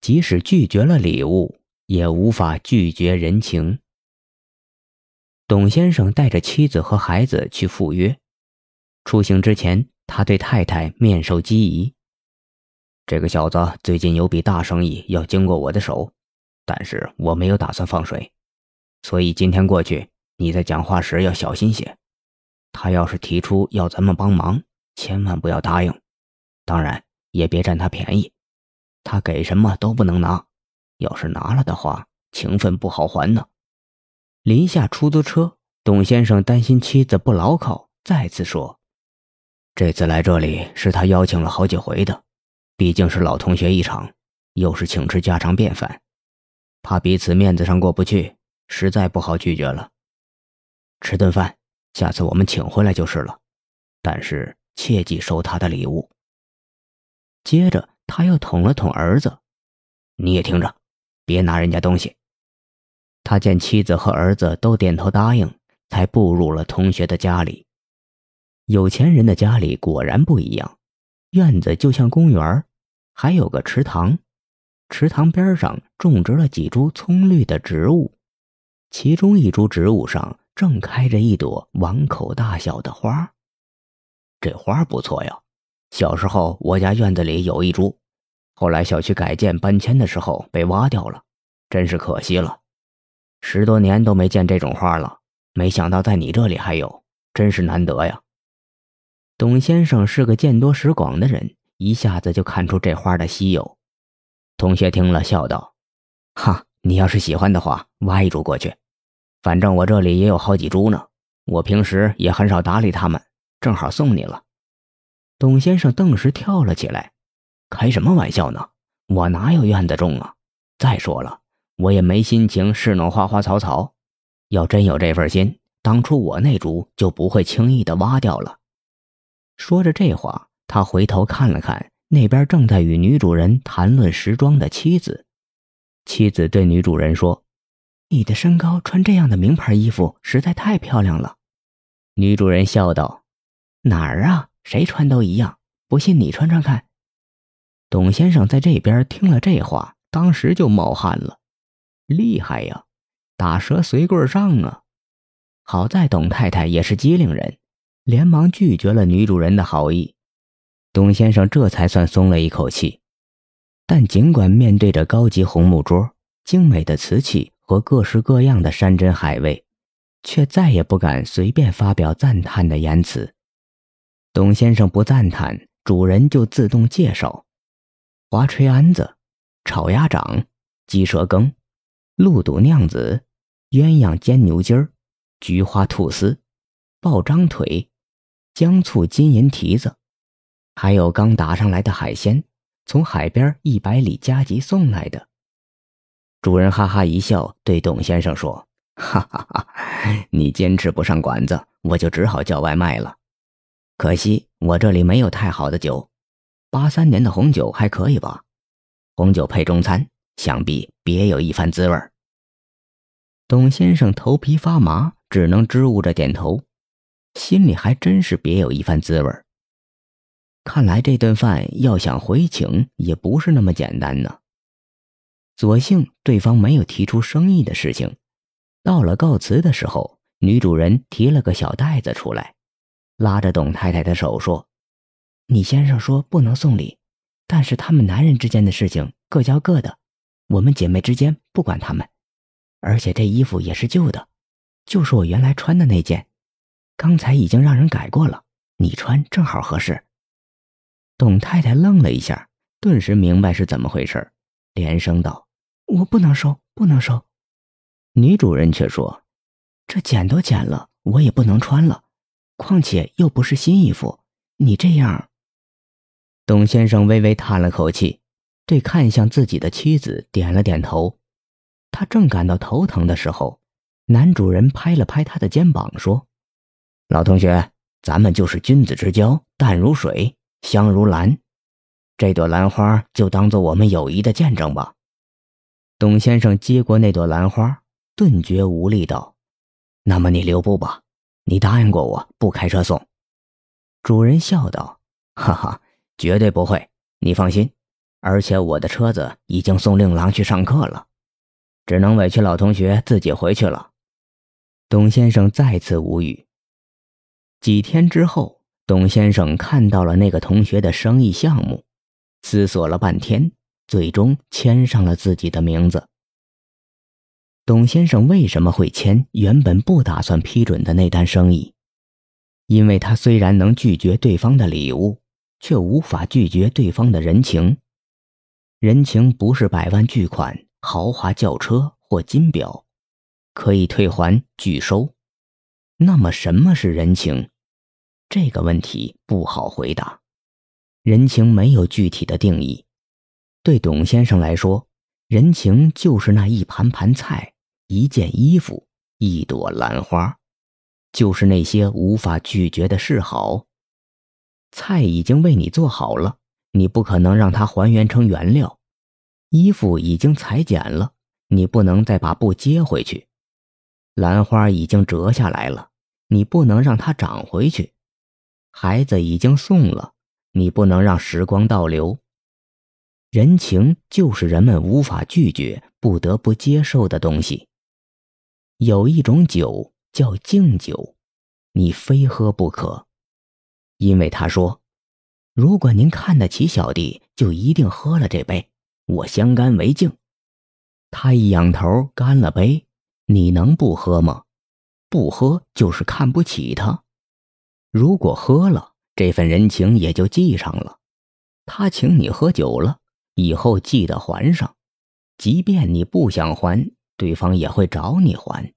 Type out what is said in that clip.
即使拒绝了礼物，也无法拒绝人情。董先生带着妻子和孩子去赴约，出行之前，他对太太面授机宜：“这个小子最近有笔大生意要经过我的手，但是我没有打算放水，所以今天过去，你在讲话时要小心些。他要是提出要咱们帮忙，千万不要答应，当然也别占他便宜。他给什么都不能拿，要是拿了的话，情分不好还呢。”临下出租车，董先生担心妻子不牢靠，再次说：“这次来这里是他邀请了好几回的，毕竟是老同学一场，又是请吃家常便饭，怕彼此面子上过不去，实在不好拒绝了。吃顿饭，下次我们请回来就是了，但是切记收他的礼物。”接着他又捅了捅儿子：“你也听着，别拿人家东西。”他见妻子和儿子都点头答应，才步入了同学的家里。有钱人的家里果然不一样，院子就像公园还有个池塘，池塘边上种植了几株葱绿的植物，其中一株植物上正开着一朵碗口大小的花。这花不错呀，小时候我家院子里有一株，后来小区改建搬迁的时候被挖掉了，真是可惜了。十多年都没见这种花了，没想到在你这里还有，真是难得呀。董先生是个见多识广的人，一下子就看出这花的稀有。同学听了，笑道：“哈，你要是喜欢的话，挖一株过去，反正我这里也有好几株呢。我平时也很少搭理他们，正好送你了。”董先生顿时跳了起来：“开什么玩笑呢？我哪有院子种啊？再说了。”我也没心情侍弄花花草草，要真有这份心，当初我那株就不会轻易的挖掉了。说着这话，他回头看了看那边正在与女主人谈论时装的妻子。妻子对女主人说：“你的身高穿这样的名牌衣服实在太漂亮了。”女主人笑道：“哪儿啊？谁穿都一样。不信你穿穿看。”董先生在这边听了这话，当时就冒汗了。厉害呀，打蛇随棍上啊！好在董太太也是机灵人，连忙拒绝了女主人的好意。董先生这才算松了一口气。但尽管面对着高级红木桌、精美的瓷器和各式各样的山珍海味，却再也不敢随便发表赞叹的言辞。董先生不赞叹，主人就自动介绍：滑炊鞍子、炒鸭掌、鸡舌羹。鹿肚酿子、鸳鸯煎牛筋儿、菊花吐司、爆张腿、姜醋金银蹄子，还有刚打上来的海鲜，从海边一百里加急送来的。主人哈哈一笑，对董先生说：“哈哈哈，你坚持不上馆子，我就只好叫外卖了。可惜我这里没有太好的酒，八三年的红酒还可以吧？红酒配中餐。”想必别有一番滋味董先生头皮发麻，只能支吾着点头，心里还真是别有一番滋味看来这顿饭要想回请，也不是那么简单呢。所幸对方没有提出生意的事情。到了告辞的时候，女主人提了个小袋子出来，拉着董太太的手说：“你先生说不能送礼，但是他们男人之间的事情各交各的。”我们姐妹之间不管他们，而且这衣服也是旧的，就是我原来穿的那件，刚才已经让人改过了，你穿正好合适。董太太愣了一下，顿时明白是怎么回事，连声道：“我不能收，不能收。”女主人却说：“这剪都剪了，我也不能穿了，况且又不是新衣服，你这样。”董先生微微叹了口气。对看向自己的妻子点了点头，他正感到头疼的时候，男主人拍了拍他的肩膀说：“老同学，咱们就是君子之交淡如水，香如兰，这朵兰花就当做我们友谊的见证吧。”董先生接过那朵兰花，顿觉无力道：“那么你留步吧，你答应过我不开车送。”主人笑道：“哈哈，绝对不会，你放心。”而且我的车子已经送令郎去上课了，只能委屈老同学自己回去了。董先生再次无语。几天之后，董先生看到了那个同学的生意项目，思索了半天，最终签上了自己的名字。董先生为什么会签原本不打算批准的那单生意？因为他虽然能拒绝对方的礼物，却无法拒绝对方的人情。人情不是百万巨款、豪华轿车或金表，可以退还拒收。那么，什么是人情？这个问题不好回答。人情没有具体的定义。对董先生来说，人情就是那一盘盘菜、一件衣服、一朵兰花，就是那些无法拒绝的示好。菜已经为你做好了。你不可能让它还原成原料，衣服已经裁剪了，你不能再把布接回去。兰花已经折下来了，你不能让它长回去。孩子已经送了，你不能让时光倒流。人情就是人们无法拒绝、不得不接受的东西。有一种酒叫敬酒，你非喝不可，因为他说。如果您看得起小弟，就一定喝了这杯，我相干为敬。他一仰头干了杯，你能不喝吗？不喝就是看不起他。如果喝了，这份人情也就记上了。他请你喝酒了，以后记得还上。即便你不想还，对方也会找你还。